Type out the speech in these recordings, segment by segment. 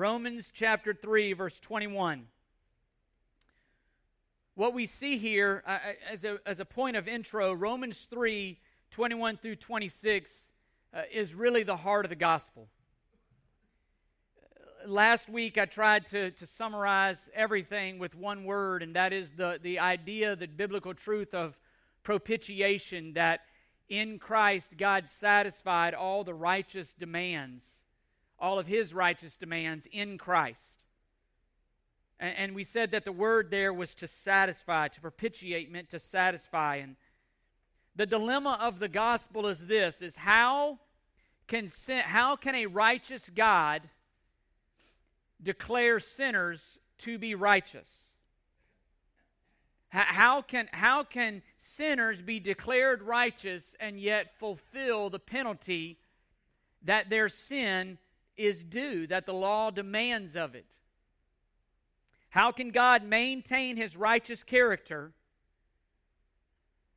Romans chapter 3, verse 21. What we see here uh, as, a, as a point of intro, Romans 3, 21 through 26, uh, is really the heart of the gospel. Last week, I tried to, to summarize everything with one word, and that is the, the idea, the biblical truth of propitiation that in Christ God satisfied all the righteous demands, all of his righteous demands in Christ. And, and we said that the word there was to satisfy, to propitiate meant to satisfy. And the dilemma of the gospel is this is how can sin, how can a righteous God declare sinners to be righteous? How can, how can sinners be declared righteous and yet fulfill the penalty that their sin is due, that the law demands of it? How can God maintain his righteous character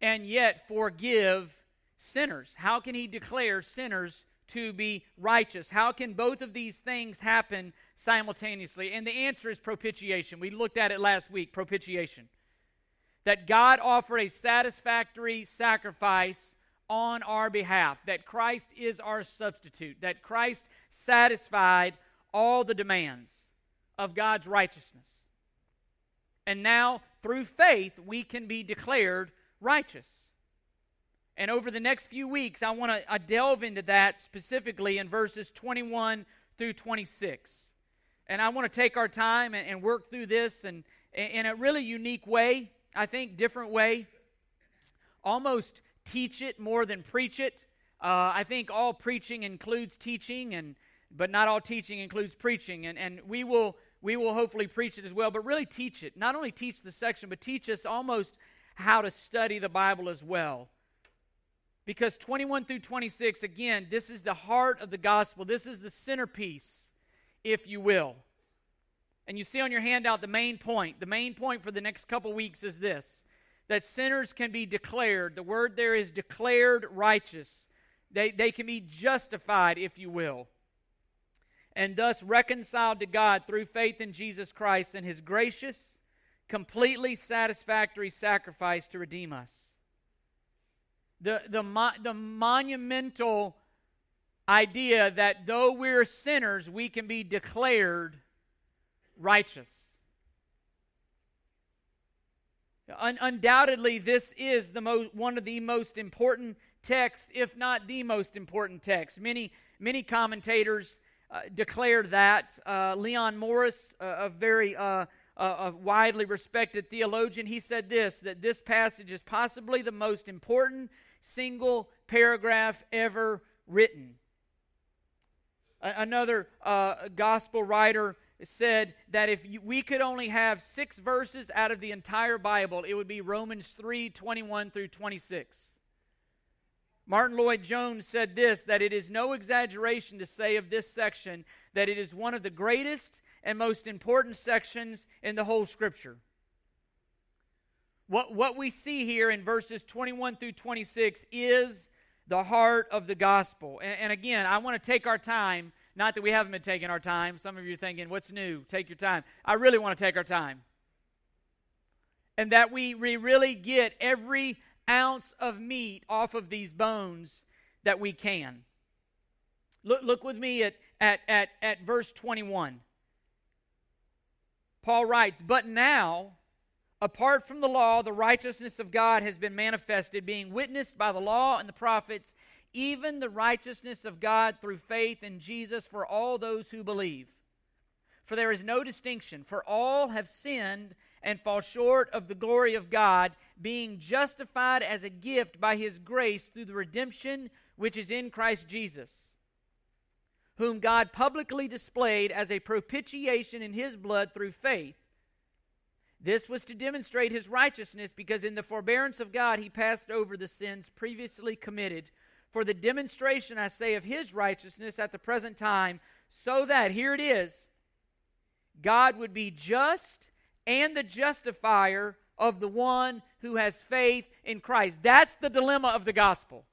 and yet forgive sinners? How can he declare sinners to be righteous? How can both of these things happen simultaneously? And the answer is propitiation. We looked at it last week propitiation that God offered a satisfactory sacrifice on our behalf, that Christ is our substitute, that Christ satisfied all the demands of God's righteousness. And now, through faith, we can be declared righteous. And over the next few weeks, I want to delve into that specifically in verses 21 through 26. And I want to take our time and, and work through this and, in a really unique way I think, different way. Almost teach it more than preach it. Uh, I think all preaching includes teaching, and but not all teaching includes preaching. And, and we will we will hopefully preach it as well, but really teach it. Not only teach the section, but teach us almost how to study the Bible as well. Because 21 through 26, again, this is the heart of the gospel. This is the centerpiece, if you will. And you see on your handout the main point. The main point for the next couple weeks is this that sinners can be declared. The word there is declared righteous. They, they can be justified, if you will, and thus reconciled to God through faith in Jesus Christ and his gracious, completely satisfactory sacrifice to redeem us. The, the, the monumental idea that though we're sinners, we can be declared righteous. Un- undoubtedly, this is the mo- one of the most important texts, if not the most important text. Many, many commentators uh, declare that. Uh, Leon Morris, a very uh, a widely respected theologian, he said this that this passage is possibly the most important single paragraph ever written. another uh, gospel writer said that if we could only have six verses out of the entire Bible, it would be Romans 3 21 through 26. Martyn Lloyd-Jones said this that it is no exaggeration to say of this section that it is one of the greatest and most important sections in the whole Scripture. What, what we see here in verses 21 through 26 is the heart of the gospel. And, and again, I want to take our time not that we haven't been taking our time. Some of you are thinking, what's new? Take your time. I really want to take our time. And that we, we really get every ounce of meat off of these bones that we can. Look, look with me at, at, at, at verse 21. Paul writes, But now, apart from the law, the righteousness of God has been manifested, being witnessed by the law and the prophets even the righteousness of God through faith in Jesus for all those who believe. For there is no distinction, for all have sinned and fall short of the glory of God, being justified as a gift by his grace through the redemption which is in Christ Jesus, whom God publicly displayed as a propitiation in his blood through faith. This was to demonstrate his righteousness, because in the forbearance of God he passed over the sins previously committed for the demonstration, I say, of his righteousness at the present time, so that, here it is, God would be just and the justifier of the one who has faith in Christ. That's the dilemma of the gospel.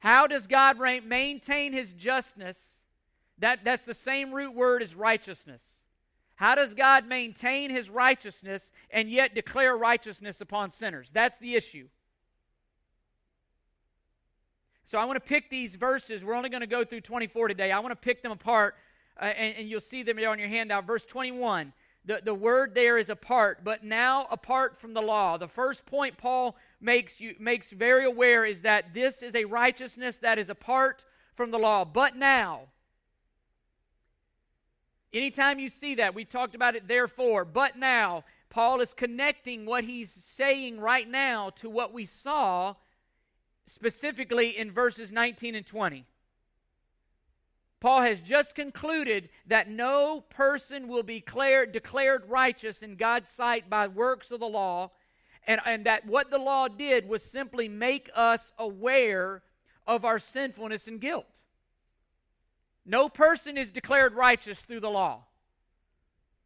How does God maintain his justness, That, that's the same root word as righteousness. How does God maintain his righteousness and yet declare righteousness upon sinners? That's the issue. So I want to pick these verses. We're only going to go through 24 today. I want to pick them apart, uh, and, and, you'll see them there on your handout. Verse 21, the, the word there is apart, but now apart from the law. The first point Paul makes, you, makes very aware is that this is a righteousness that is apart from the law. But now, anytime you see that, we've talked about it therefore, but now, Paul is connecting what he's saying right now to what we saw specifically in verses 19 and 20. Paul has just concluded that no person will be declared, declared righteous in God's sight by works of the law, and, and that what the law did was simply make us aware of our sinfulness and guilt. No person is declared righteous through the law.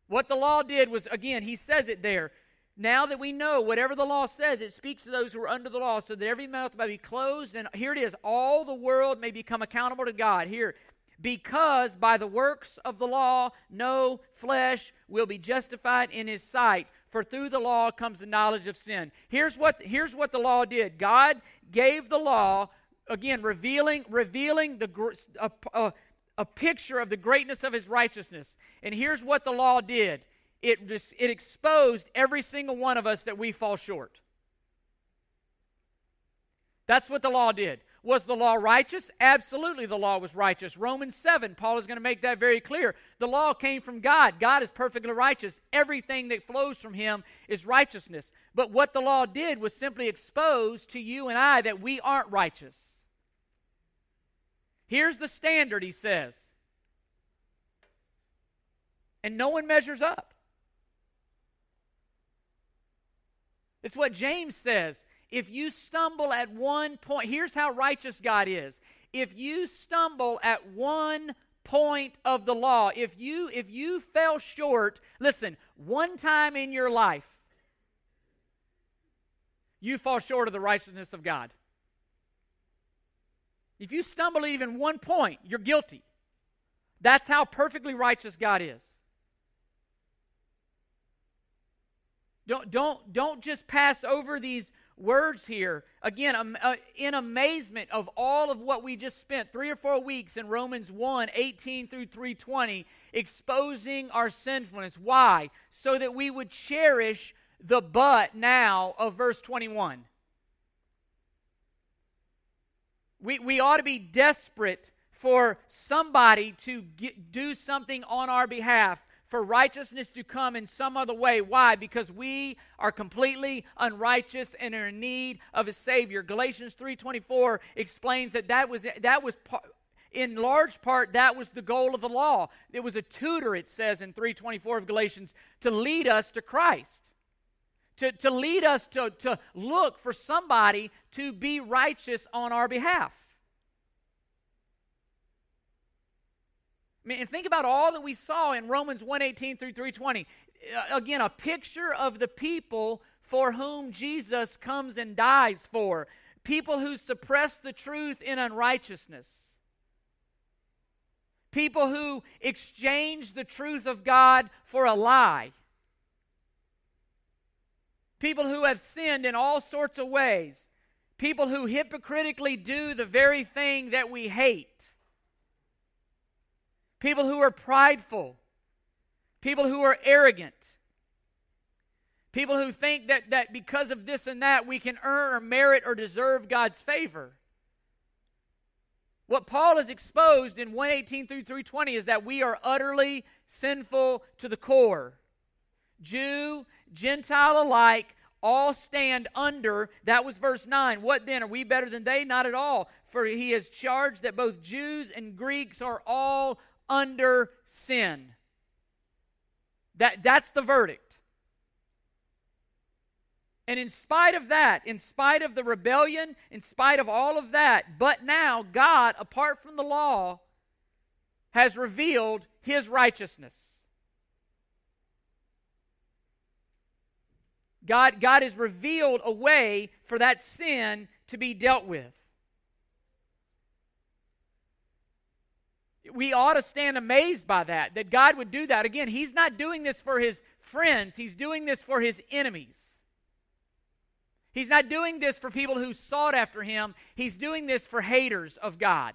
What the law did was, again, he says it there. Now that we know whatever the law says, it speaks to those who are under the law, so that every mouth may be closed. And here it is all the world may become accountable to God. Here, because by the works of the law no flesh will be justified in his sight for through the law comes the knowledge of sin here's what here's what the law did god gave the law again revealing revealing the a, a, a picture of the greatness of his righteousness and here's what the law did it just it exposed every single one of us that we fall short that's what the law did was the law righteous? Absolutely, the law was righteous. Romans 7, Paul is going to make that very clear. The law came from God. God is perfectly righteous. Everything that flows from him is righteousness. But what the law did was simply expose to you and I that we aren't righteous. Here's the standard, he says. And no one measures up. It's what James says if you stumble at one point, here's how righteous God is. If you stumble at one point of the law, if you if you fell short, listen, one time in your life, you fall short of the righteousness of God. If you stumble even one point, you're guilty. That's how perfectly righteous God is. Don't, don't, don't just pass over these words here. Again, uh, in amazement of all of what we just spent three or four weeks in Romans 1 18 through 320, exposing our sinfulness. Why? So that we would cherish the but now of verse 21. We, we ought to be desperate for somebody to get, do something on our behalf for righteousness to come in some other way. Why? Because we are completely unrighteous and are in need of a Savior. Galatians 3.24 explains that that was, that was in large part that was the goal of the law. It was a tutor, it says in 3.24 of Galatians, to lead us to Christ. To, to lead us to, to look for somebody to be righteous on our behalf. I mean, and think about all that we saw in Romans 118 through 320. Uh, again, a picture of the people for whom Jesus comes and dies for. People who suppress the truth in unrighteousness. People who exchange the truth of God for a lie. People who have sinned in all sorts of ways. People who hypocritically do the very thing that we hate people who are prideful, people who are arrogant, people who think that, that because of this and that we can earn or merit or deserve God's favor. What Paul has exposed in 118 through 320 is that we are utterly sinful to the core. Jew, Gentile alike, all stand under. That was verse 9. What then? Are we better than they? Not at all. For he has charged that both Jews and Greeks are all under sin. That, that's the verdict. And in spite of that, in spite of the rebellion, in spite of all of that, but now God, apart from the law, has revealed his righteousness. God, God has revealed a way for that sin to be dealt with. We ought to stand amazed by that, that God would do that. Again, He's not doing this for His friends, He's doing this for His enemies. He's not doing this for people who sought after Him, He's doing this for haters of God.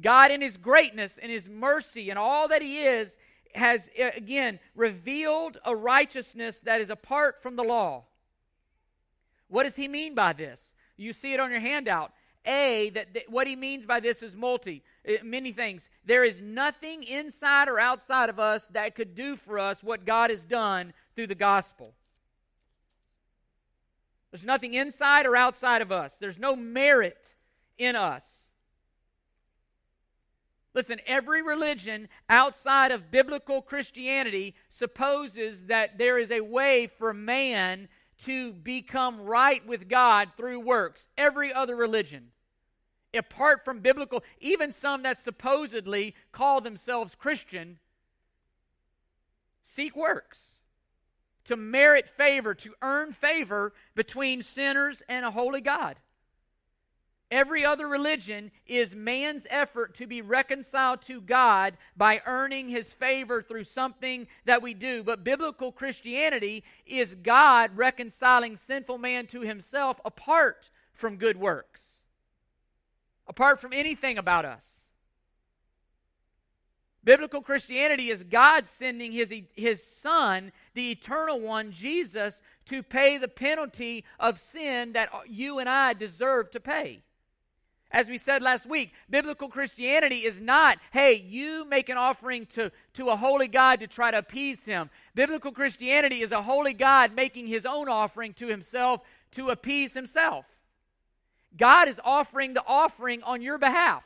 God, in His greatness and His mercy and all that He is, has uh, again revealed a righteousness that is apart from the law. What does He mean by this? You see it on your handout. A, that, that what He means by this is multi, uh, many things. There is nothing inside or outside of us that could do for us what God has done through the gospel. There's nothing inside or outside of us, there's no merit in us. Listen, every religion outside of biblical Christianity supposes that there is a way for man to become right with God through works. Every other religion, apart from biblical, even some that supposedly call themselves Christian, seek works to merit favor, to earn favor between sinners and a holy God. Every other religion is man's effort to be reconciled to God by earning his favor through something that we do. But biblical Christianity is God reconciling sinful man to himself apart from good works, apart from anything about us. Biblical Christianity is God sending his, his Son, the eternal one, Jesus, to pay the penalty of sin that you and I deserve to pay. As we said last week, biblical Christianity is not, hey, you make an offering to, to a holy God to try to appease him. Biblical Christianity is a holy God making his own offering to himself to appease himself. God is offering the offering on your behalf.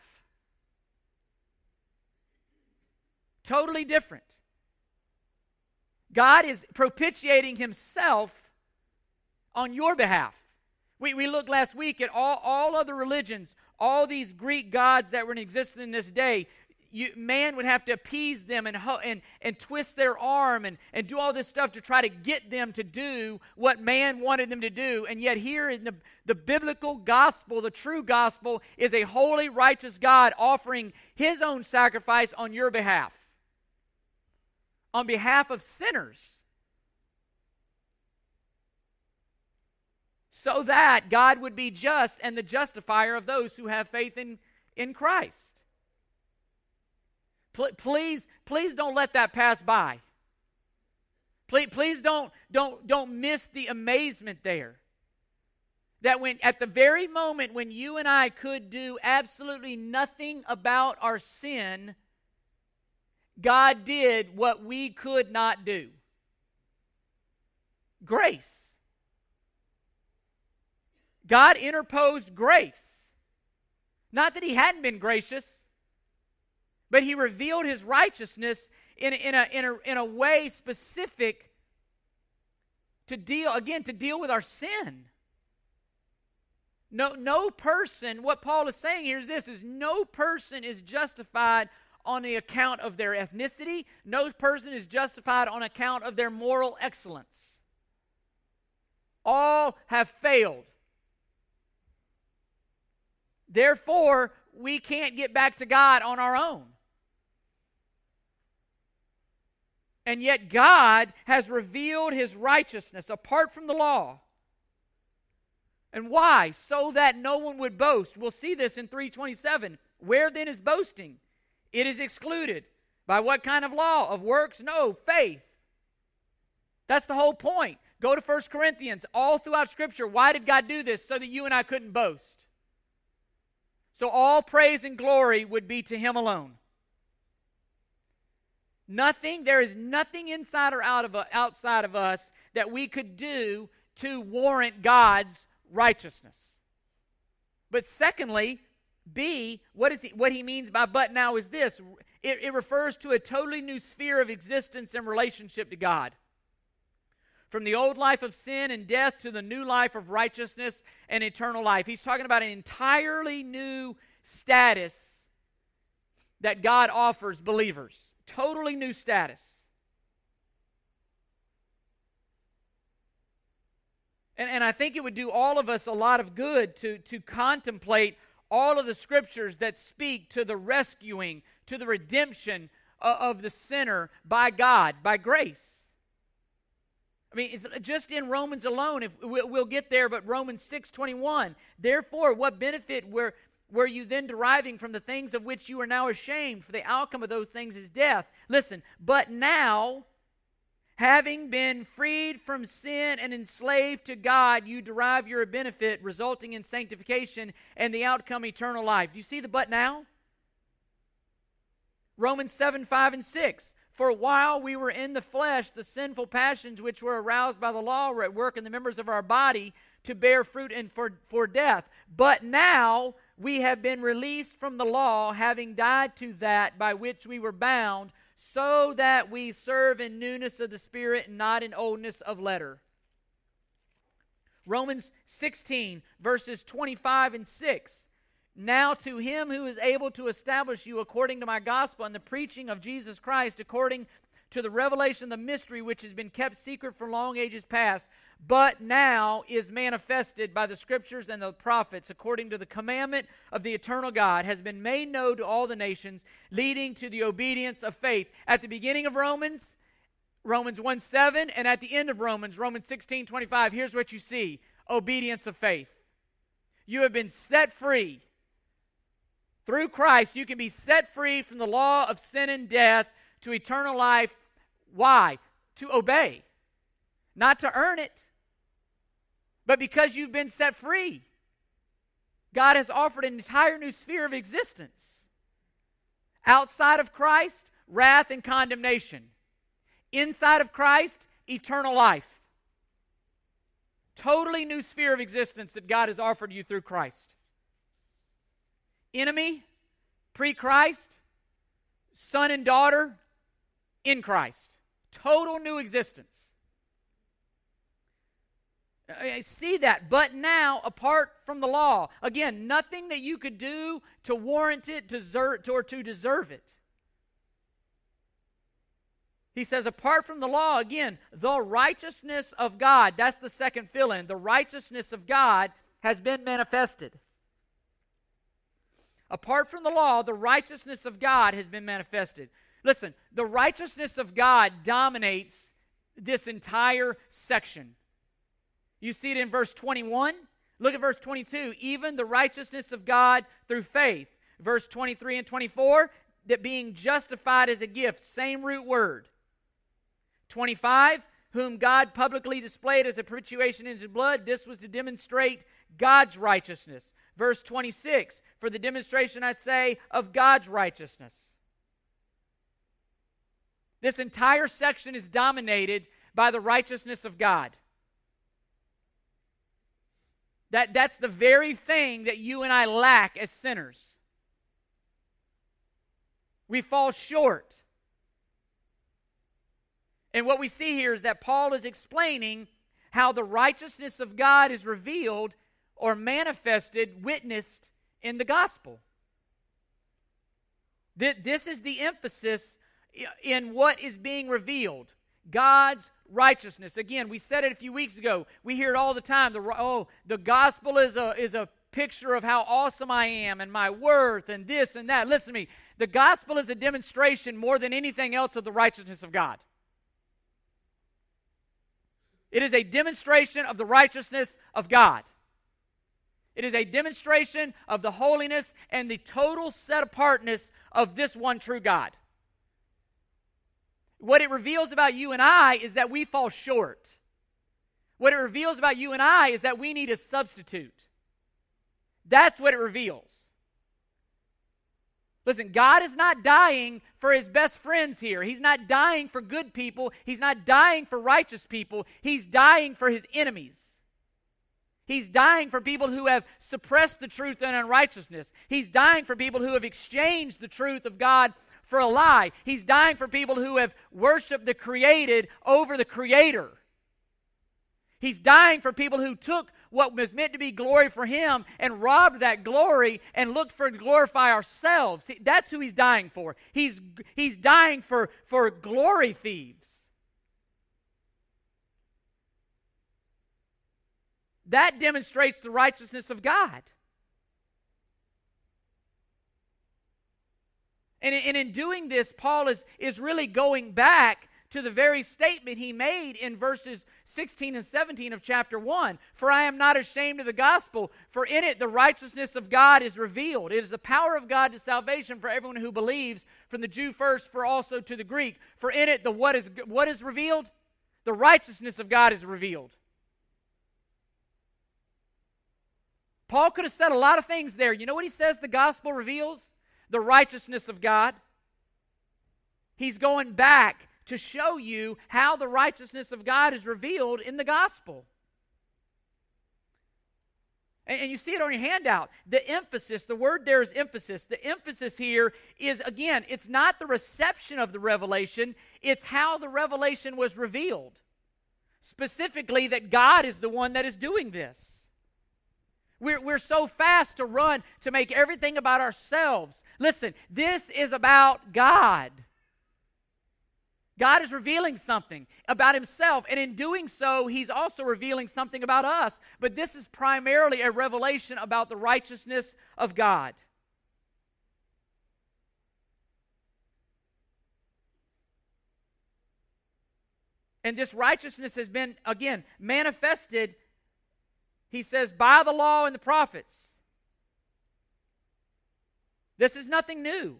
Totally different. God is propitiating himself on your behalf. We, we looked last week at all, all other religions all these Greek gods that were in existence in this day, you, man would have to appease them and, and, and twist their arm and, and do all this stuff to try to get them to do what man wanted them to do. And yet, here in the, the biblical gospel, the true gospel, is a holy, righteous God offering his own sacrifice on your behalf, on behalf of sinners. so that God would be just and the justifier of those who have faith in, in Christ. Please, please don't let that pass by. Please, please don't, don't, don't miss the amazement there. That when at the very moment when you and I could do absolutely nothing about our sin, God did what we could not do. Grace. God interposed grace. Not that he hadn't been gracious, but he revealed his righteousness in, in, a, in, a, in a way specific to deal, again, to deal with our sin. No, no person, what Paul is saying here is this is no person is justified on the account of their ethnicity. No person is justified on account of their moral excellence. All have failed. Therefore, we can't get back to God on our own. And yet, God has revealed his righteousness apart from the law. And why? So that no one would boast. We'll see this in 327. Where then is boasting? It is excluded. By what kind of law? Of works? No, faith. That's the whole point. Go to 1 Corinthians. All throughout Scripture, why did God do this? So that you and I couldn't boast. So all praise and glory would be to him alone. Nothing, there is nothing inside or out of, uh, outside of us that we could do to warrant God's righteousness. But secondly, B, what, is he, what he means by but now is this it, it refers to a totally new sphere of existence and relationship to God. From the old life of sin and death to the new life of righteousness and eternal life. He's talking about an entirely new status that God offers believers. Totally new status. And, and I think it would do all of us a lot of good to, to contemplate all of the scriptures that speak to the rescuing, to the redemption of the sinner by God, by grace. I mean, if, just in Romans alone, if we'll, we'll get there, but Romans six twenty one. Therefore, what benefit were were you then deriving from the things of which you are now ashamed? For the outcome of those things is death. Listen, but now, having been freed from sin and enslaved to God, you derive your benefit, resulting in sanctification and the outcome eternal life. Do you see the but now? Romans 7 5 and 6. For while we were in the flesh, the sinful passions which were aroused by the law were at work in the members of our body to bear fruit and for, for death. But now we have been released from the law, having died to that by which we were bound, so that we serve in newness of the Spirit and not in oldness of letter. Romans 16, verses 25 and 6. Now to him who is able to establish you according to my gospel and the preaching of Jesus Christ, according to the revelation of the mystery which has been kept secret for long ages past, but now is manifested by the scriptures and the prophets, according to the commandment of the eternal God, has been made known to all the nations, leading to the obedience of faith. At the beginning of Romans, Romans 1 7, and at the end of Romans, Romans 16 25, here's what you see obedience of faith. You have been set free through Christ, you can be set free from the law of sin and death to eternal life. Why? To obey. Not to earn it, but because you've been set free. God has offered an entire new sphere of existence. Outside of Christ, wrath and condemnation. Inside of Christ, eternal life. Totally new sphere of existence that God has offered you through Christ enemy pre Christ, son and daughter in Christ. Total new existence. I see that. But now, apart from the law, again, nothing that you could do to warrant it deserve, or to deserve it. He says, apart from the law, again, the righteousness of God, that's the second fill in, the righteousness of God has been manifested. Apart from the law, the righteousness of God has been manifested. Listen, the righteousness of God dominates this entire section. You see it in verse 21. Look at verse 22. Even the righteousness of God through faith. Verse 23 and 24, that being justified as a gift, same root word. 25, whom God publicly displayed as a propitiation in his blood. This was to demonstrate God's righteousness. Verse 26 For the demonstration, I'd say, of God's righteousness. This entire section is dominated by the righteousness of God. That, that's the very thing that you and I lack as sinners. We fall short. And what we see here is that Paul is explaining how the righteousness of God is revealed or manifested, witnessed in the gospel. This is the emphasis in what is being revealed God's righteousness. Again, we said it a few weeks ago. We hear it all the time. The, oh, the gospel is a, is a picture of how awesome I am and my worth and this and that. Listen to me. The gospel is a demonstration more than anything else of the righteousness of God. It is a demonstration of the righteousness of God. It is a demonstration of the holiness and the total set apartness of this one true God. What it reveals about you and I is that we fall short. What it reveals about you and I is that we need a substitute. That's what it reveals. Listen, God is not dying for his best friends here. He's not dying for good people. He's not dying for righteous people. He's dying for his enemies. He's dying for people who have suppressed the truth and unrighteousness. He's dying for people who have exchanged the truth of God for a lie. He's dying for people who have worshiped the created over the creator. He's dying for people who took what was meant to be glory for him and robbed that glory and looked for to glorify ourselves. That's who he's dying for. He's, he's dying for, for glory thieves. That demonstrates the righteousness of God. And, in doing this, Paul is, is really going back to the very statement he made in verses 16 and 17 of chapter 1 For I am not ashamed of the gospel, for in it the righteousness of God is revealed. It is the power of God to salvation for everyone who believes, from the Jew first, for also to the Greek. For in it the what is, what is revealed? The righteousness of God is revealed. Paul could have said a lot of things there. You know what he says the gospel reveals? The righteousness of God. He's going back to show you how the righteousness of God is revealed in the gospel. And, you see it on your handout. The emphasis, the word there is emphasis. The emphasis here is, again, it's not the reception of the revelation, it's how the revelation was revealed. Specifically, that God is the one that is doing this. We're, we're so fast to run to make everything about ourselves. Listen, this is about God. God is revealing something about himself, and in doing so, he's also revealing something about us. But this is primarily a revelation about the righteousness of God. And this righteousness has been, again, manifested, he says, by the law and the prophets. This is nothing new.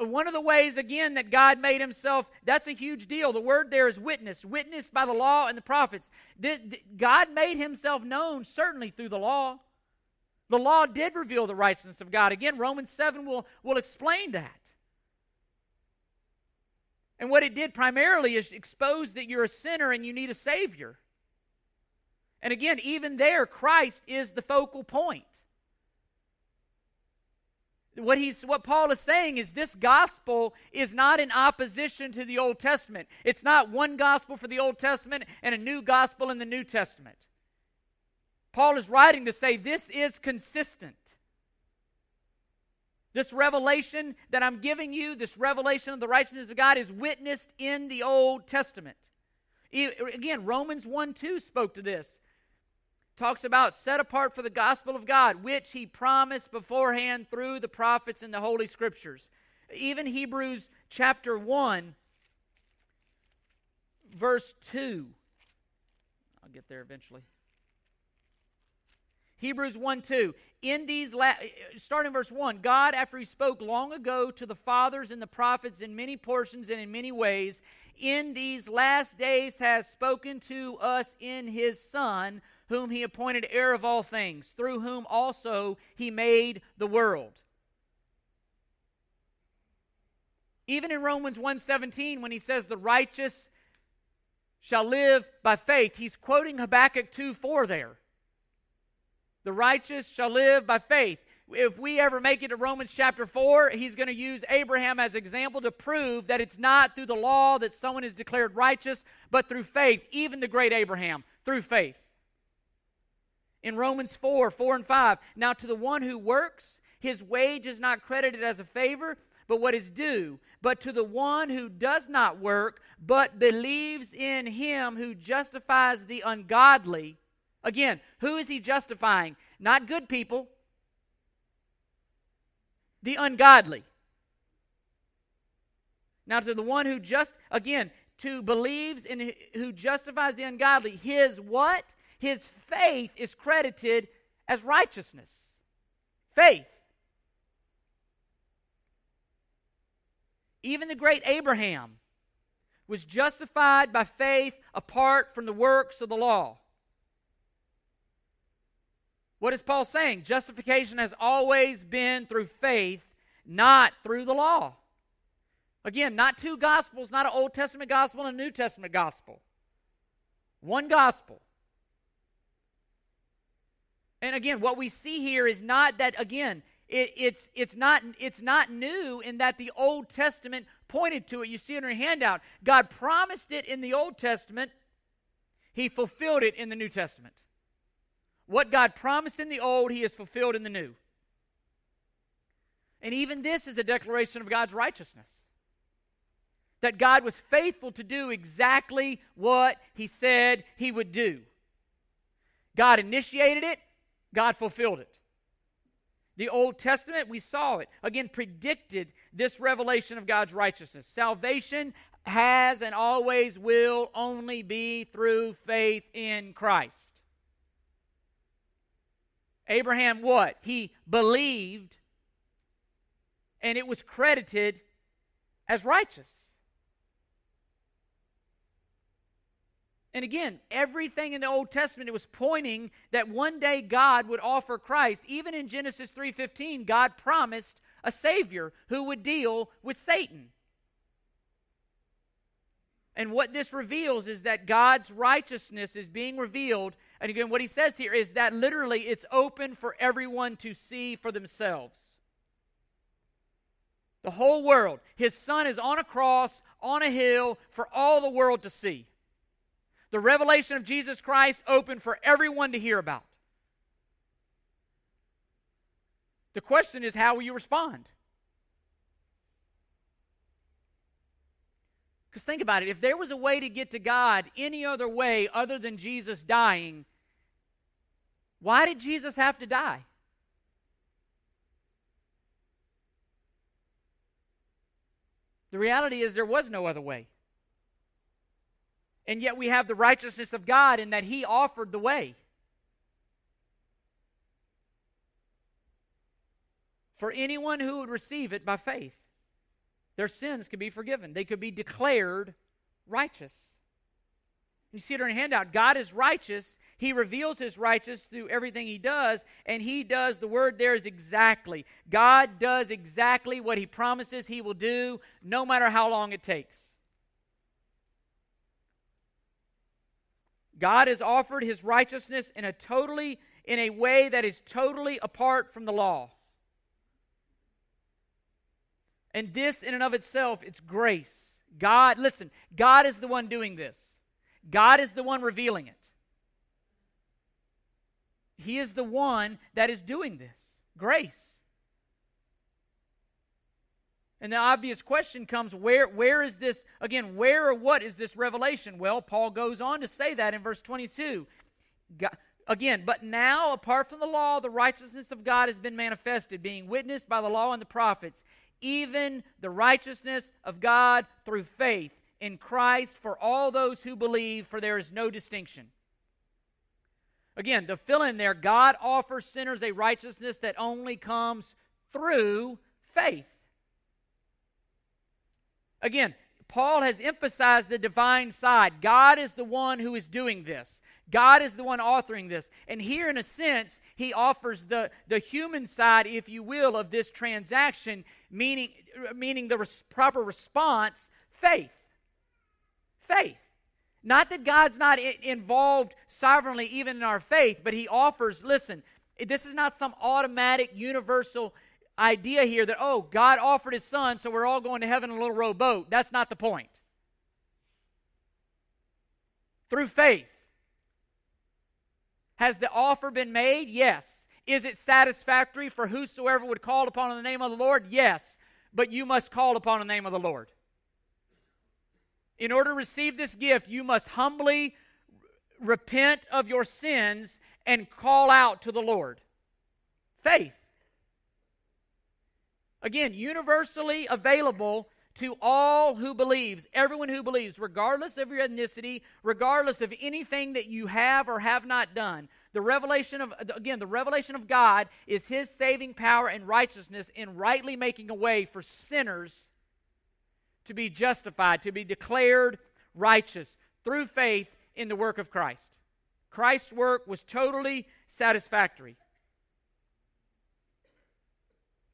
Uh, one of the ways, again, that God made himself, that's a huge deal. The word there is witness, witnessed by the law and the prophets. God made himself known certainly through the law. The law did reveal the righteousness of God. Again, Romans 7 will, will explain that. And what it did primarily is expose that you're a sinner and you need a Savior. And again, even there, Christ is the focal point what he's what Paul is saying is this gospel is not in opposition to the Old Testament. It's not one gospel for the Old Testament and a new gospel in the New Testament. Paul is writing to say this is consistent. This revelation that I'm giving you, this revelation of the righteousness of God, is witnessed in the Old Testament. Again, Romans 1 2 spoke to this talks about set apart for the gospel of God, which he promised beforehand through the prophets in the Holy Scriptures. Even Hebrews chapter 1, verse 2. I'll get there eventually. Hebrews 1 2. In these, la- starting verse 1, God, after he spoke long ago to the fathers and the prophets in many portions and in many ways, in these last days has spoken to us in his Son whom he appointed heir of all things, through whom also he made the world. Even in Romans 1:17 when he says the righteous shall live by faith, he's quoting Habakkuk 2:4 there. The righteous shall live by faith. If we ever make it to Romans chapter 4, he's going to use Abraham as example to prove that it's not through the law that someone is declared righteous, but through faith, even the great Abraham, through faith in Romans 4 4 and 5. Now, to the one who works, his wage is not credited as a favor, but what is due. But to the one who does not work, but believes in him who justifies the ungodly. Again, who is he justifying? Not good people, the ungodly. Now, to the one who just, again, to believes in who justifies the ungodly, his what? His faith is credited as righteousness. Faith. Even the great Abraham was justified by faith apart from the works of the law. What is Paul saying? Justification has always been through faith, not through the law. Again, not two gospels, not an Old Testament gospel and a New Testament gospel. One gospel. And again, what we see here is not that, again, it, it's, it's, not, it's not new in that the Old Testament pointed to it. You see in your handout. God promised it in the Old Testament, He fulfilled it in the New Testament. What God promised in the Old, He has fulfilled in the New. And even this is a declaration of God's righteousness. That God was faithful to do exactly what He said He would do. God initiated it, God fulfilled it. The Old Testament, we saw it, again, predicted this revelation of God's righteousness. Salvation has and always will only be through faith in Christ. Abraham, what? He believed, and it was credited as righteous. And again, everything in the Old Testament it was pointing that one day God would offer Christ. Even in Genesis 3:15, God promised a savior who would deal with Satan. And what this reveals is that God's righteousness is being revealed. And again, what he says here is that literally it's open for everyone to see for themselves. The whole world. His son is on a cross, on a hill, for all the world to see the revelation of Jesus Christ open for everyone to hear about. The question is, how will you respond? Because think about it if there was a way to get to God any other way other than Jesus dying, why did Jesus have to die? The reality is, there was no other way. And yet we have the righteousness of God in that He offered the way. For anyone who would receive it by faith, their sins could be forgiven. They could be declared righteous. You see it on your handout. God is righteous. He reveals his righteousness through everything he does, and he does, the word there is exactly. God does exactly what he promises he will do, no matter how long it takes. God has offered his righteousness in a totally in a way that is totally apart from the law. And this in and of itself it's grace. God, listen, God is the one doing this. God is the one revealing it. He is the one that is doing this. Grace. And the obvious question comes where, where is this, again, where or what is this revelation? Well, Paul goes on to say that in verse 22. God, again, but now, apart from the law, the righteousness of God has been manifested, being witnessed by the law and the prophets, even the righteousness of God through faith in Christ for all those who believe, for there is no distinction. Again, to fill in there, God offers sinners a righteousness that only comes through faith. Again, Paul has emphasized the divine side. God is the one who is doing this. God is the one authoring this. And here, in a sense, he offers the, the human side, if you will, of this transaction, meaning, meaning the res- proper response faith. Faith. Not that God's not I- involved sovereignly even in our faith, but he offers, listen, this is not some automatic, universal idea here that, oh, God offered his son, so we're all going to heaven in a little rowboat. That's not the point. Through faith. Has the offer been made? Yes. Is it satisfactory for whosoever would call upon the name of the Lord? Yes. But you must call upon the name of the Lord. In order to receive this gift, you must humbly repent of your sins and call out to the Lord. Faith. Again, universally available to all who believes, everyone who believes, regardless of your ethnicity, regardless of anything that you have or have not done. The revelation of again, the revelation of God is his saving power and righteousness in rightly making a way for sinners to be justified, to be declared righteous through faith in the work of Christ. Christ's work was totally satisfactory.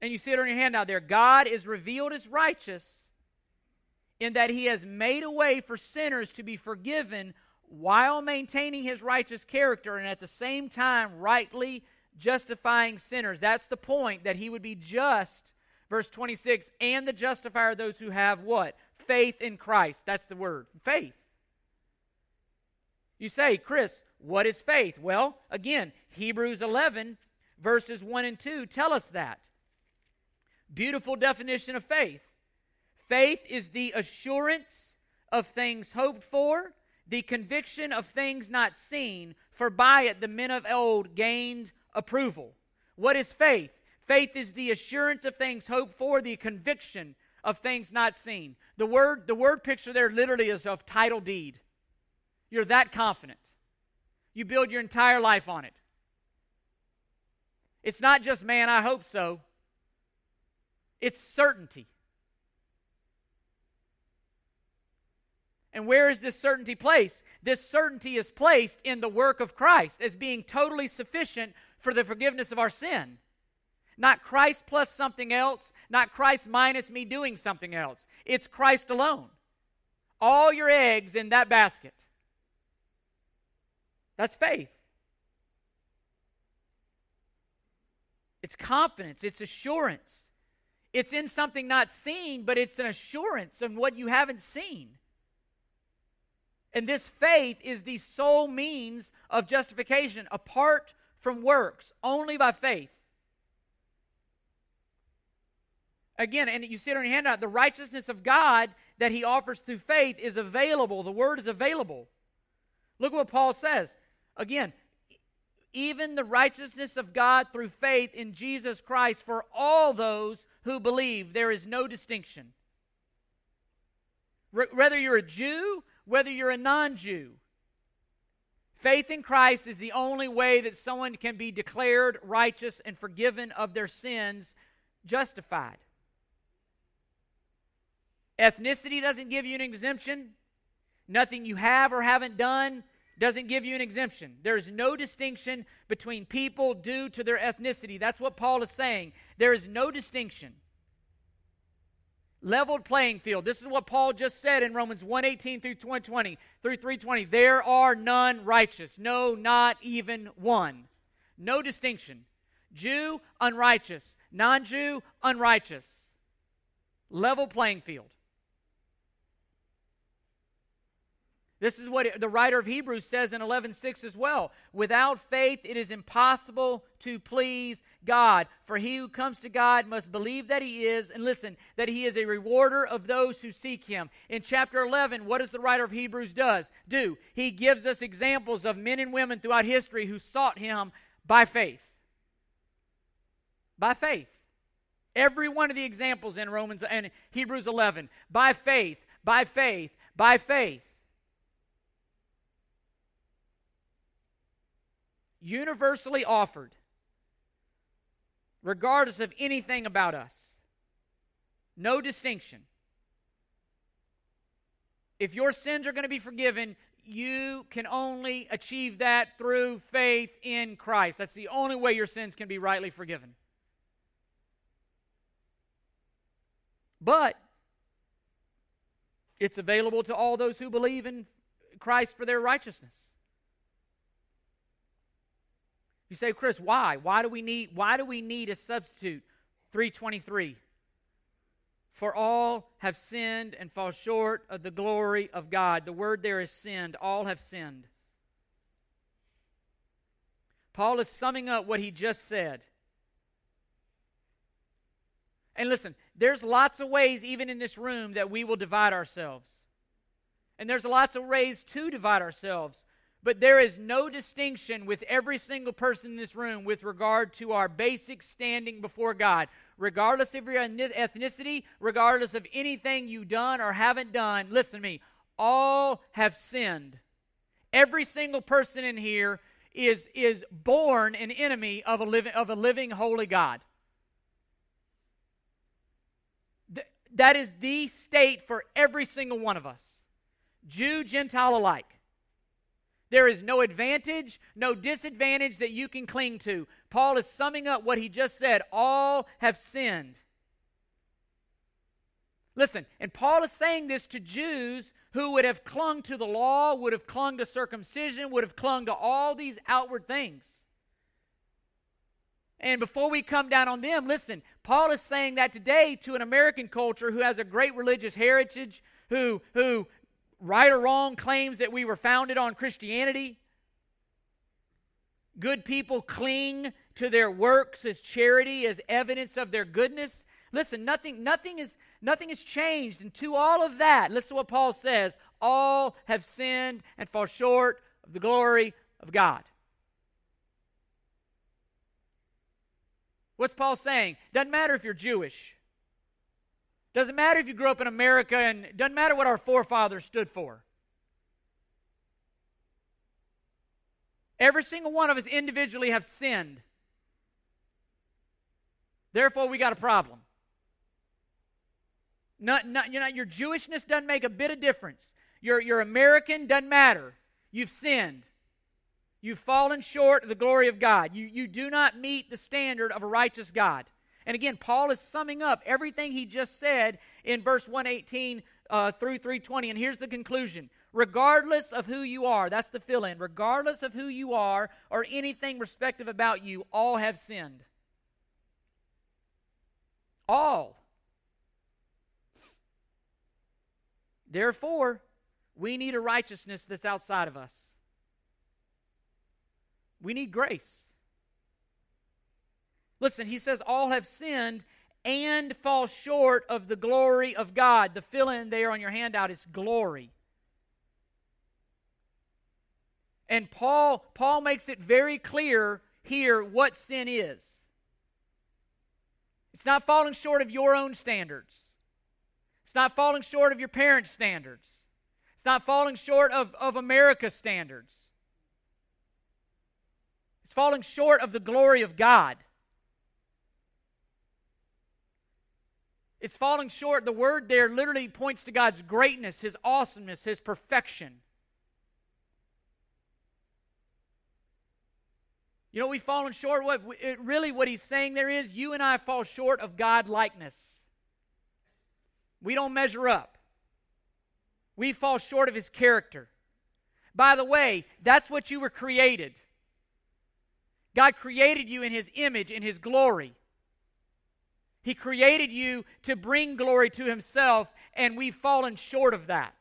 And you see it on your hand out there. God is revealed as righteous in that he has made a way for sinners to be forgiven while maintaining his righteous character and at the same time rightly justifying sinners. That's the point that he would be just, verse 26, and the justifier of those who have what? Faith in Christ. That's the word. Faith. You say, Chris, what is faith? Well, again, Hebrews 11, verses 1 and 2 tell us that. Beautiful definition of faith. Faith is the assurance of things hoped for, the conviction of things not seen, for by it the men of old gained approval. What is faith? Faith is the assurance of things hoped for, the conviction of things not seen. The word, the word picture there literally is of title deed. You're that confident. You build your entire life on it. It's not just, man, I hope so. It's certainty. And where is this certainty placed? This certainty is placed in the work of Christ as being totally sufficient for the forgiveness of our sin. Not Christ plus something else, not Christ minus me doing something else. It's Christ alone. All your eggs in that basket. That's faith. It's confidence, it's assurance. It's in something not seen, but it's an assurance of what you haven't seen. And this faith is the sole means of justification apart from works, only by faith. Again, and you see it on your handout, the righteousness of God that he offers through faith is available. The word is available. Look what Paul says. Again, even the righteousness of God through faith in Jesus Christ for all those who believe. There is no distinction. Whether you're a Jew whether you're a non Jew. Faith in Christ is the only way that someone can be declared righteous and forgiven of their sins, justified. Ethnicity doesn't give you an exemption. Nothing you have or haven't done doesn't give you an exemption. There's no distinction between people due to their ethnicity. That's what Paul is saying. There is no distinction. Leveled playing field. This is what Paul just said in Romans 118 through 20, through 320. There are none righteous. No, not even one. No distinction. Jew, unrighteous. Non Jew, unrighteous. Level playing field. This is what the writer of Hebrews says in 11:6 as well. Without faith it is impossible to please God, for he who comes to God must believe that he is and listen, that he is a rewarder of those who seek him. In chapter 11, what does the writer of Hebrews does? Do? He gives us examples of men and women throughout history who sought him by faith. By faith. Every one of the examples in Romans and Hebrews 11, by faith, by faith, by faith. Universally offered, regardless of anything about us. No distinction. If your sins are going to be forgiven, you can only achieve that through faith in Christ. That's the only way your sins can be rightly forgiven. But it's available to all those who believe in Christ for their righteousness. You say, Chris, why? Why do we need why do we need a substitute? 323. For all have sinned and fall short of the glory of God. The word there is sinned. All have sinned. Paul is summing up what he just said. And listen, there's lots of ways, even in this room, that we will divide ourselves. And there's lots of ways to divide ourselves. But there is no distinction with every single person in this room with regard to our basic standing before God. Regardless of your ethnicity, regardless of anything you've done or haven't done, listen to me, all have sinned. Every single person in here is, is born an enemy of a living, of a living holy God. Th- that is the state for every single one of us, Jew, Gentile alike. There is no advantage, no disadvantage that you can cling to. Paul is summing up what he just said. All have sinned. Listen, and Paul is saying this to Jews who would have clung to the law, would have clung to circumcision, would have clung to all these outward things. And before we come down on them, listen, Paul is saying that today to an American culture who has a great religious heritage, who, who right or wrong claims that we were founded on Christianity. Good people cling to their works as charity, as evidence of their goodness. Listen, nothing, nothing is nothing has changed. And to all of that, listen to what Paul says: all have sinned and fall short of the glory of God. What's Paul saying? Doesn't matter if you're Jewish. Doesn't matter if you grew up in America and doesn't matter what our forefathers stood for. Every single one of us individually have sinned. Therefore, we got a problem. Not, not, you know, your Jewishness doesn't make a bit of difference. Your, your American doesn't matter. You've sinned. You've fallen short of the glory of God. You, you do not meet the standard of a righteous God. And again, Paul is summing up everything he just said in verse 118 uh, through 320. And here's the conclusion regardless of who you are, that's the fill in, regardless of who you are or anything respective about you, all have sinned. All. Therefore, we need a righteousness that's outside of us. We need grace. Listen, he says, All have sinned and fall short of the glory of God. The fill in there on your handout is glory. And Paul, Paul makes it very clear here what sin is. It's not falling short of your own standards. It's not falling short of your parents' standards. It's not falling short of, of America's standards. It's falling short of the glory of God. It's falling short. The word there literally points to God's greatness, His awesomeness, His perfection. You know, we've fallen short. What it, really, what he's saying there is, you and I fall short of God likeness. We don't measure up. We fall short of his character. By the way, that's what you were created. God created you in his image, in his glory. He created you to bring glory to himself, and we've fallen short of that.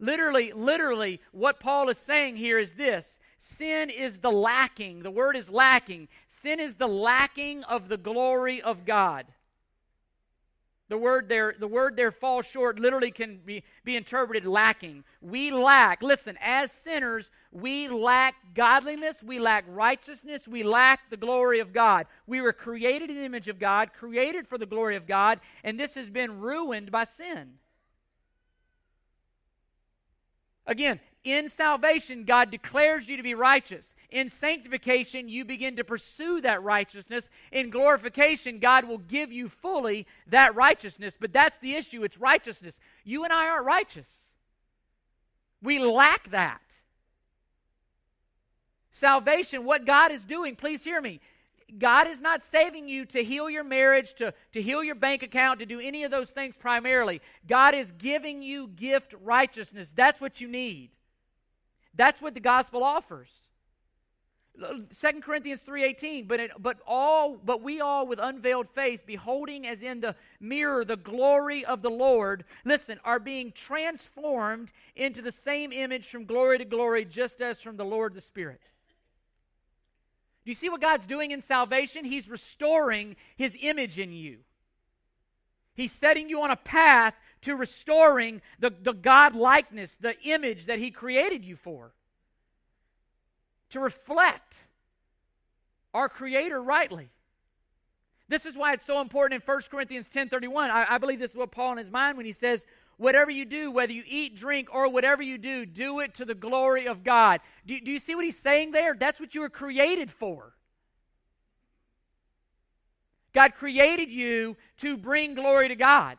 Literally, literally, what Paul is saying here is this sin is the lacking. The word is lacking. Sin is the lacking of the glory of God. The word there, the word there falls short literally can be, be interpreted lacking. We lack, listen, as sinners, we lack godliness, we lack righteousness, we lack the glory of God. We were created in the image of God, created for the glory of God, and this has been ruined by sin. Again, in salvation, God declares you to be righteous. In sanctification, you begin to pursue that righteousness. In glorification, God will give you fully that righteousness. But that's the issue it's righteousness. You and I aren't righteous, we lack that. Salvation, what God is doing, please hear me. God is not saving you to heal your marriage, to, to heal your bank account, to do any of those things primarily. God is giving you gift righteousness. That's what you need. That's what the gospel offers. 2 Corinthians 3:18 but it, but all but we all with unveiled face beholding as in the mirror the glory of the Lord listen are being transformed into the same image from glory to glory just as from the Lord the Spirit. Do you see what God's doing in salvation? He's restoring his image in you. He's setting you on a path to restoring the, the God likeness, the image that He created you for. To reflect our Creator rightly. This is why it's so important in 1 Corinthians 10.31. I, I believe this is what Paul in his mind when he says, whatever you do, whether you eat, drink, or whatever you do, do it to the glory of God. Do, do you see what he's saying there? That's what you were created for. God created you to bring glory to God.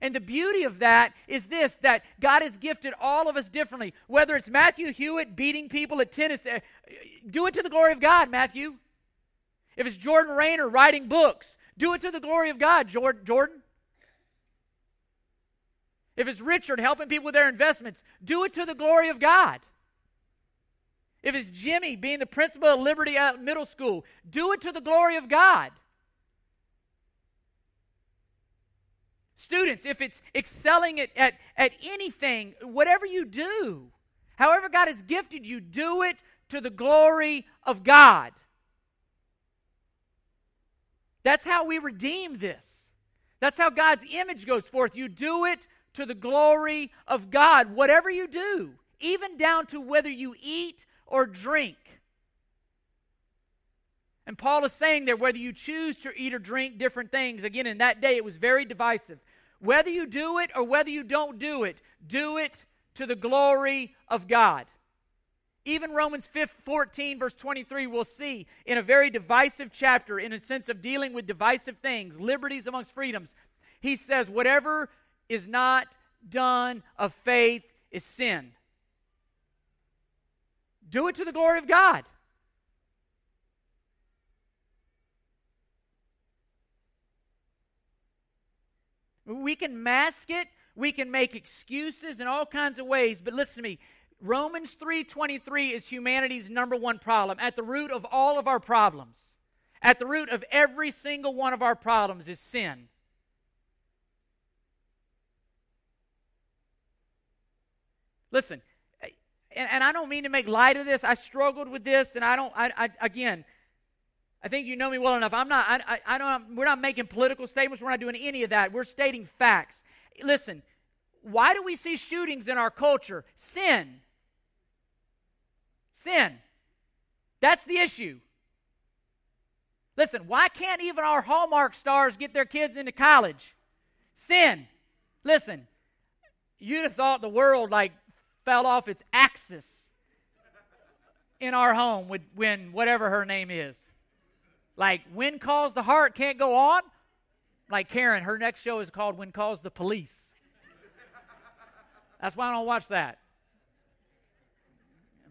And the beauty of that is this that God has gifted all of us differently. Whether it's Matthew Hewitt beating people at tennis, uh, do it to the glory of God, Matthew. If it's Jordan Raynor writing books, do it to the glory of God, Jordan. If it's Richard helping people with their investments, do it to the glory of God. If it's Jimmy being the principal of Liberty at Middle School, do it to the glory of God. Students, if it's excelling at, at, at anything, whatever you do, however God has gifted you, do it to the glory of God. That's how we redeem this. That's how God's image goes forth. You do it to the glory of God, whatever you do, even down to whether you eat or drink. And Paul is saying there whether you choose to eat or drink different things, again, in that day it was very divisive. Whether you do it or whether you don't do it, do it to the glory of God. Even Romans 14, verse 23, we'll see in a very divisive chapter, in a sense of dealing with divisive things, liberties amongst freedoms. He says, Whatever is not done of faith is sin. Do it to the glory of God. We can mask it, we can make excuses in all kinds of ways, but listen to me. Romans 3:23 is humanity's number one problem. At the root of all of our problems, at the root of every single one of our problems is sin. Listen, and, and I don't mean to make light of this. I struggled with this, and I don't. I, I again, I think you know me well enough. I'm not. I, I, I don't. We're not making political statements. We're not doing any of that. We're stating facts. Listen, why do we see shootings in our culture? Sin. Sin. That's the issue. Listen, why can't even our Hallmark stars get their kids into college? Sin. Listen, you'd have thought the world like fell off its axis in our home with, when whatever her name is. Like, when calls the heart can't go on? Like Karen, her next show is called When Calls the Police. That's why I don't watch that.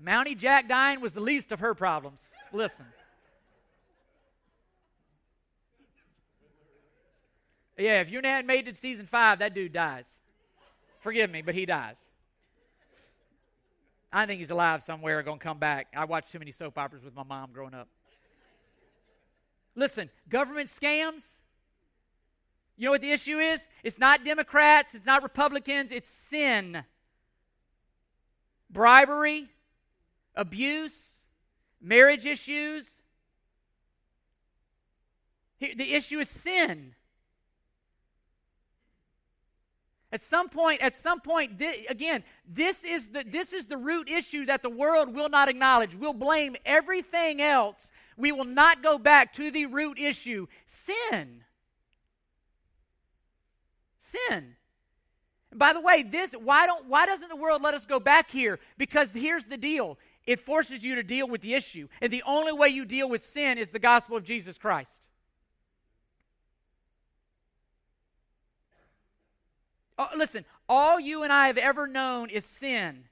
Mountie Jack dying was the least of her problems. Listen. Yeah, if you hadn't made it to season five, that dude dies. Forgive me, but he dies. I think he's alive somewhere, going to come back. I watched too many soap operas with my mom growing up. Listen, government scams. You know what the issue is? It's not Democrats, it's not Republicans, it's sin. Bribery, abuse, marriage issues. The issue is sin. At some point, at some point, th- again, this is the this is the root issue that the world will not acknowledge. We'll blame everything else. We will not go back to the root issue: sin. Sin. And by the way, this why don't why doesn't the world let us go back here? Because here's the deal: it forces you to deal with the issue, and the only way you deal with sin is the gospel of Jesus Christ. Listen, all you and I have ever known is sin.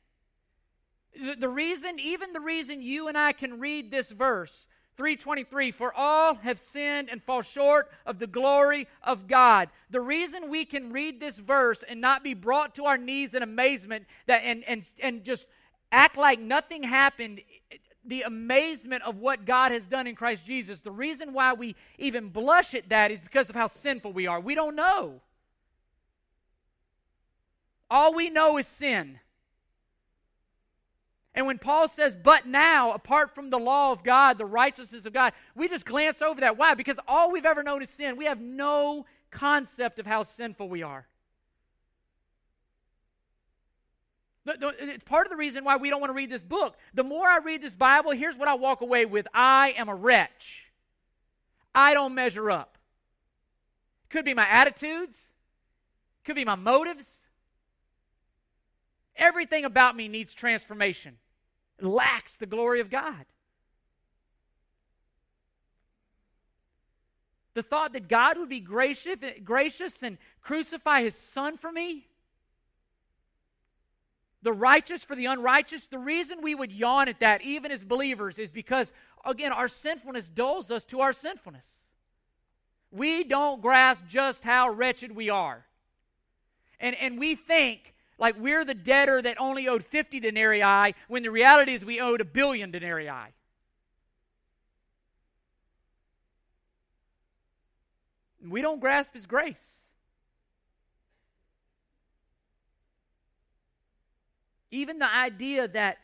The, the reason, even the reason you and I can read this verse, 323 for all have sinned and fall short of the glory of God. The reason we can read this verse and not be brought to our knees in amazement that and and and just act like nothing happened the amazement of what God has done in Christ Jesus. The reason why we even blush at that is because of how sinful we are. We don't know. All we know is sin. And when Paul says, but now, apart from the law of God, the righteousness of God, we just glance over that. Why? Because all we've ever known is sin. We have no concept of how sinful we are. It's part of the reason why we don't want to read this book. The more I read this Bible, here's what I walk away with I am a wretch. I don't measure up. Could be my attitudes, could be my motives, Everything about me needs transformation. It lacks the glory of God. The thought that God would be gracious, gracious and crucify his son for me, the righteous for the unrighteous, the reason we would yawn at that, even as believers, is because, again, our sinfulness dulls us to our sinfulness. We don't grasp just how wretched we are. And, and we think like we're the debtor that only owed 50 denarii when the reality is we owed a billion denarii. We don't grasp his grace. Even the idea that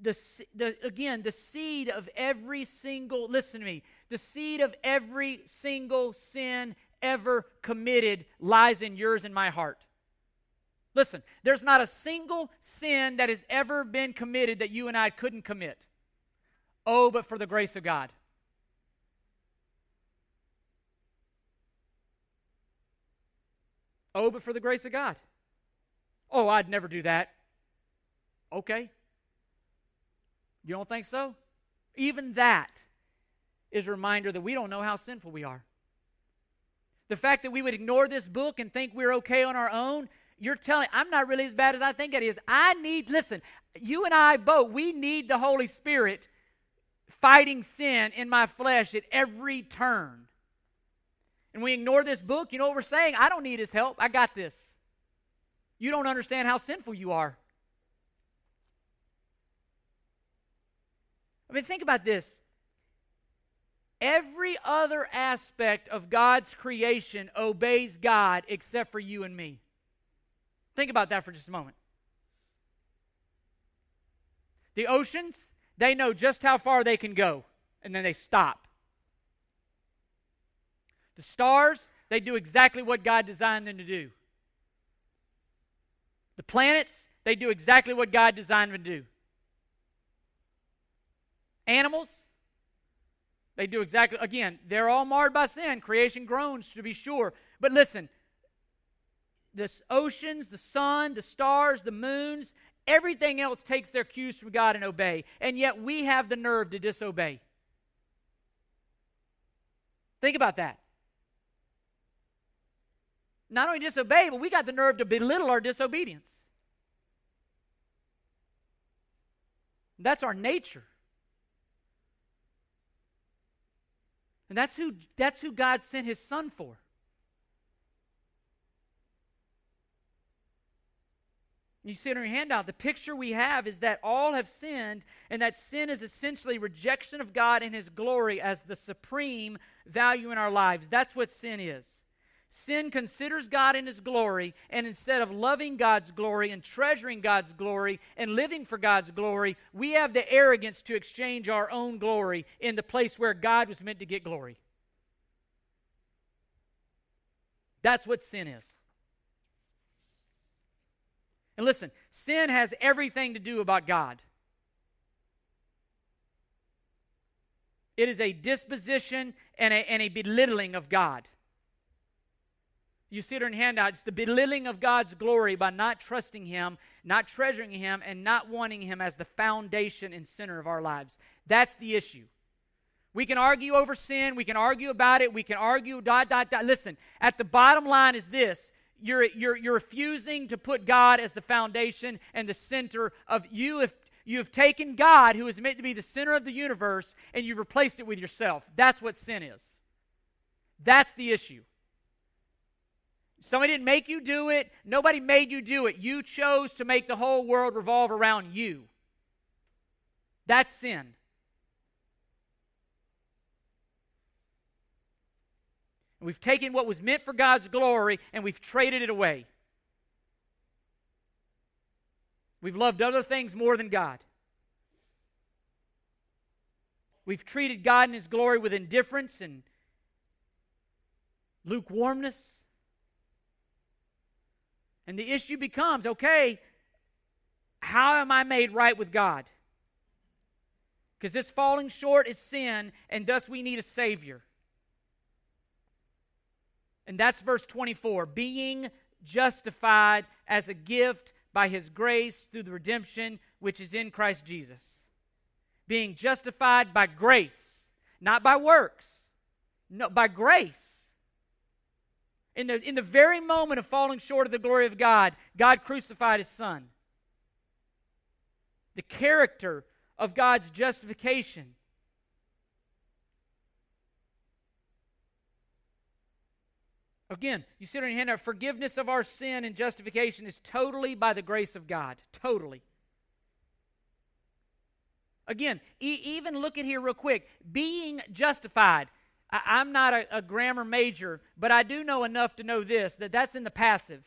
the, the again the seed of every single listen to me the seed of every single sin ever committed lies in yours and my heart Listen, there's not a single sin that has ever been committed that you and I couldn't commit. Oh, but for the grace of God. Oh, but for the grace of God. Oh, I'd never do that. Okay. You don't think so? Even that is a reminder that we don't know how sinful we are. The fact that we would ignore this book and think we're okay on our own you're telling I'm not really as bad as I think it is. I need listen, you and I both, we need the Holy Spirit fighting sin in my flesh at every turn. And we ignore this book, you know what we're saying? I don't need his help. I got this. You don't understand how sinful you are. I mean, think about this. Every other aspect of God's creation obeys God except for you and me. Think about that for just a moment. The oceans, they know just how far they can go, and then they stop. The stars, they do exactly what God designed them to do. The planets, they do exactly what God designed them to do. Animals, they do exactly, again, they're all marred by sin. Creation groans, to be sure. But listen, the oceans, the sun, the stars, the moons, everything else takes their cues from God and obey. And yet we have the nerve to disobey. Think about that. Not only disobey, but we got the nerve to belittle our disobedience. That's our nature. And that's who, that's who God sent his son for. You see it on your handout. The picture we have is that all have sinned, and that sin is essentially rejection of God and His glory as the supreme value in our lives. That's what sin is. Sin considers God in His glory, and instead of loving God's glory and treasuring God's glory and living for God's glory, we have the arrogance to exchange our own glory in the place where God was meant to get glory. That's what sin is. And listen, sin has everything to do about God. It is a disposition and a, and a belittling of God. You see it in your handout. It's the belittling of God's glory by not trusting Him, not treasuring Him, and not wanting Him as the foundation and center of our lives. That's the issue. We can argue over sin. We can argue about it. We can argue, dot, dot, dot. Listen, at the bottom line is this you're, you're, you're refusing to put God as the foundation and the center of you. If you have taken God, who is meant to be the center of the universe, and you've replaced it with yourself. That's what sin is. That's the issue. Somebody didn't make you do it. Nobody made you do it. You chose to make the whole world revolve around you. That's sin. We've taken what was meant for God's glory and we've traded it away. We've loved other things more than God. We've treated God and His glory with indifference and lukewarmness. And the issue becomes okay, how am I made right with God? Because this falling short is sin, and thus we need a Savior. And that's verse 24 being justified as a gift by His grace through the redemption which is in Christ Jesus. Being justified by grace, not by works, no, by grace. In the, in the very moment of falling short of the glory of God, God crucified his son. The character of God's justification. Again, you see it on your handout. Forgiveness of our sin and justification is totally by the grace of God. Totally. Again, e- even look at here real quick. Being justified. I, am not a, a grammar major, but I do know enough to know this that that's in the passive.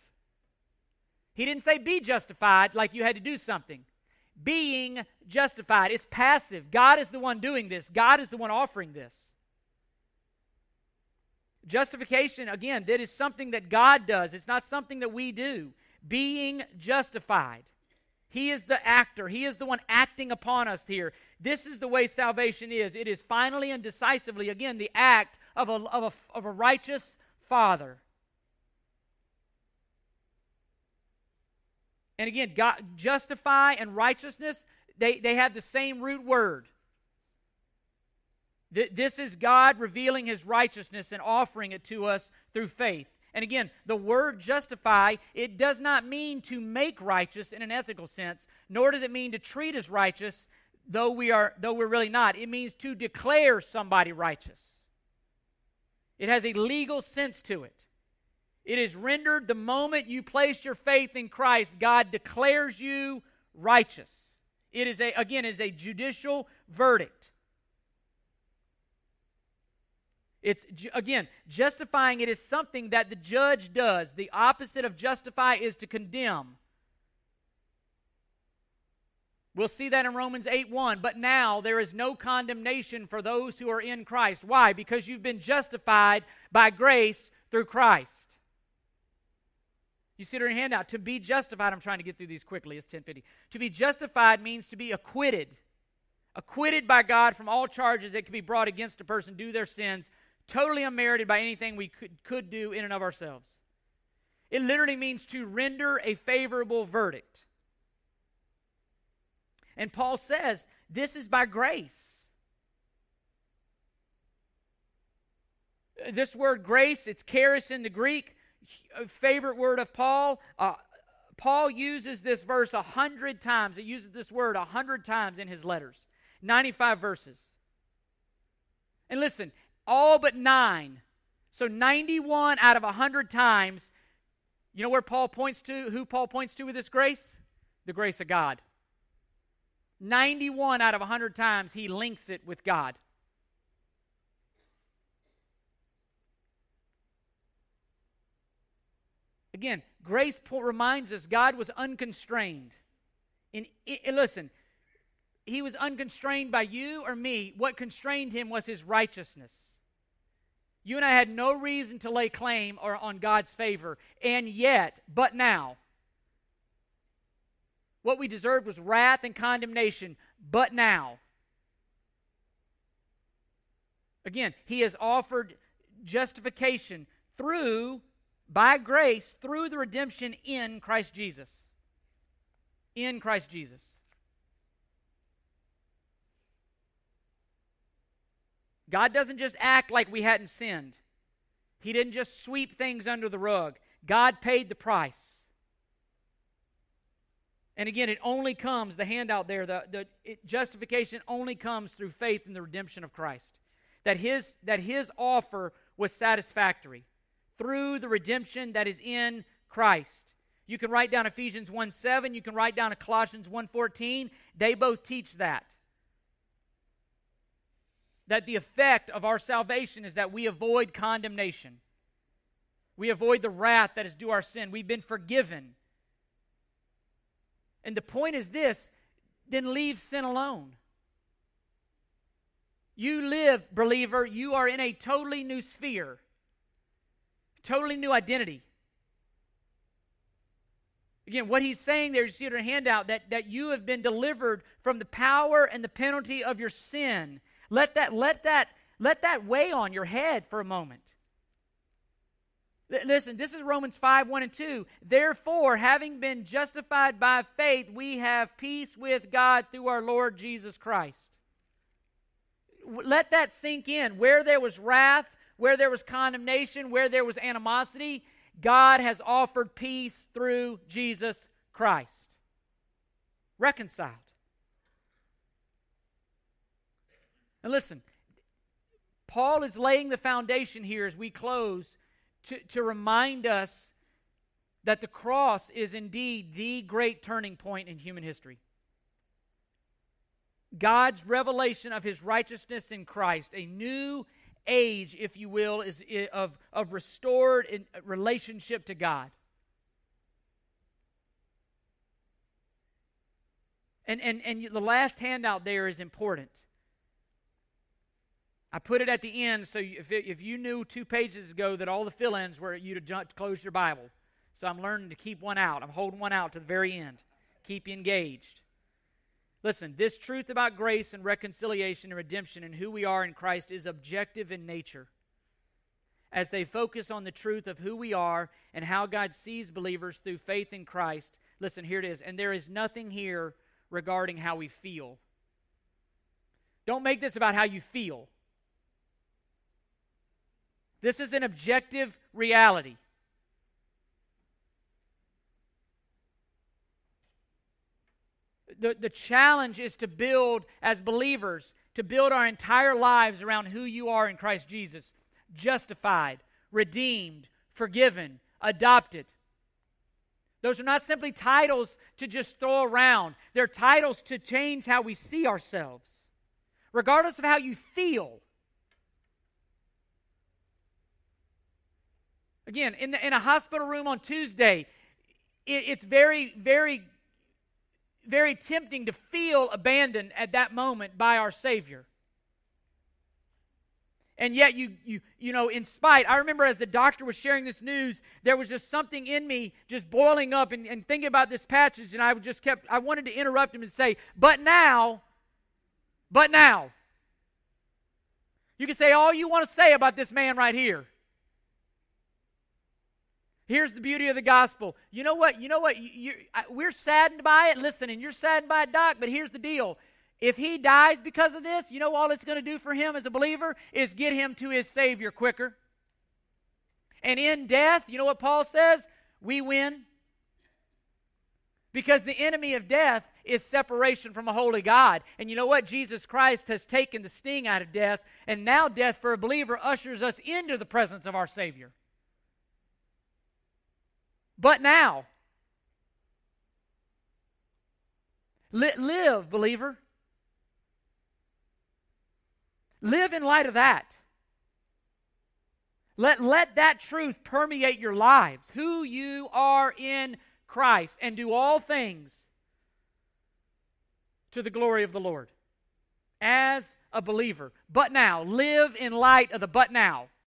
He didn't say be justified like you had to do something. Being justified, it's passive. God is the one doing this, God is the one offering this. Justification, again, that is something that God does, it's not something that we do. Being justified. He is the actor. He is the one acting upon us here. This is the way salvation is. It is finally and decisively, again, the act of a, of a, of a righteous Father. And again, God, justify and righteousness, they, they have the same root word. Th- this is God revealing his righteousness and offering it to us through faith. And again, the word justify, it does not mean to make righteous in an ethical sense, nor does it mean to treat as righteous though we are though we're really not. It means to declare somebody righteous. It has a legal sense to it. It is rendered the moment you place your faith in Christ, God declares you righteous. It is a again is a judicial verdict. It's again justifying it is something that the judge does. The opposite of justify is to condemn. We'll see that in Romans 8 1. But now there is no condemnation for those who are in Christ. Why? Because you've been justified by grace through Christ. You see it in your handout. To be justified, I'm trying to get through these quickly. It's 1050. To be justified means to be acquitted. Acquitted by God from all charges that could be brought against a person due their sins, totally unmerited by anything we could, could do in and of ourselves. It literally means to render a favorable verdict. And Paul says, this is by grace. This word grace, it's charis in the Greek, favorite word of Paul. Uh, Paul uses this verse a hundred times. He uses this word a hundred times in his letters, 95 verses. And listen, all but nine. So 91 out of 100 times, you know where Paul points to, who Paul points to with this grace? The grace of God. 91 out of 100 times, he links it with God. Again, grace reminds us God was unconstrained. In, in, listen, he was unconstrained by you or me. What constrained him was his righteousness. You and I had no reason to lay claim or on God's favor, and yet, but now, what we deserved was wrath and condemnation, but now. Again, he has offered justification through, by grace, through the redemption in Christ Jesus. In Christ Jesus. God doesn't just act like we hadn't sinned. He didn't just sweep things under the rug. God paid the price. And again, it only comes, the handout there, the, the it, justification only comes through faith in the redemption of Christ. That his, that his offer was satisfactory through the redemption that is in Christ. You can write down Ephesians 1 7, you can write down Colossians 1 14. They both teach that. That the effect of our salvation is that we avoid condemnation. We avoid the wrath that is due our sin. We've been forgiven. And the point is this then leave sin alone. You live, believer, you are in a totally new sphere, totally new identity. Again, what he's saying there, you see it in a handout, that, that you have been delivered from the power and the penalty of your sin. Let that, let that, let that weigh on your head for a moment. Listen, this is Romans 5 1 and 2. Therefore, having been justified by faith, we have peace with God through our Lord Jesus Christ. Let that sink in. Where there was wrath, where there was condemnation, where there was animosity, God has offered peace through Jesus Christ. Reconciled. And listen, Paul is laying the foundation here as we close to, to remind us that the cross is indeed the great turning point in human history. God's revelation of his righteousness in Christ, a new age, if you will, is of, of restored uh, relationship to God. And, and, and the last handout there is important. I put it at the end so if, it, if you knew two pages ago that all the fill ins were you to, close your Bible. So I'm learning to keep one out. I'm holding one out to the very end. Keep you engaged. Listen, this truth about grace and reconciliation and redemption and who we are in Christ is objective in nature. As they focus on the truth of who we are and how God sees believers through faith in Christ, Listen, here it is. And there is nothing here regarding how we feel. Don't make this about how you feel. This is an objective reality. The, the challenge is to build, as believers, to build our entire lives around who you are in Christ Jesus justified, redeemed, forgiven, adopted. Those are not simply titles to just throw around, they're titles to change how we see ourselves, regardless of how you feel. Again, in, the, in a hospital room on Tuesday, it, it's very, very, very tempting to feel abandoned at that moment by our Savior. And yet, you, you, you know, in spite, I remember as the doctor was sharing this news, there was just something in me just boiling up and, and thinking about this passage, and I just kept, I wanted to interrupt him and say, but now, but now. You can say all you want to say about this man right here. Here's the beauty of the gospel. You know what? You know what? You, you, we're saddened by it. Listen, and you're saddened by it, Doc, but here's the deal. If he dies because of this, you know all it's going to do for him as a believer is get him to his Savior quicker. And in death, you know what Paul says? We win. Because the enemy of death is separation from a holy God. And you know what? Jesus Christ has taken the sting out of death, and now death for a believer ushers us into the presence of our Savior. But now, live, believer. Live in light of that. Let, let that truth permeate your lives, who you are in Christ, and do all things to the glory of the Lord as a believer. But now, live in light of the but now.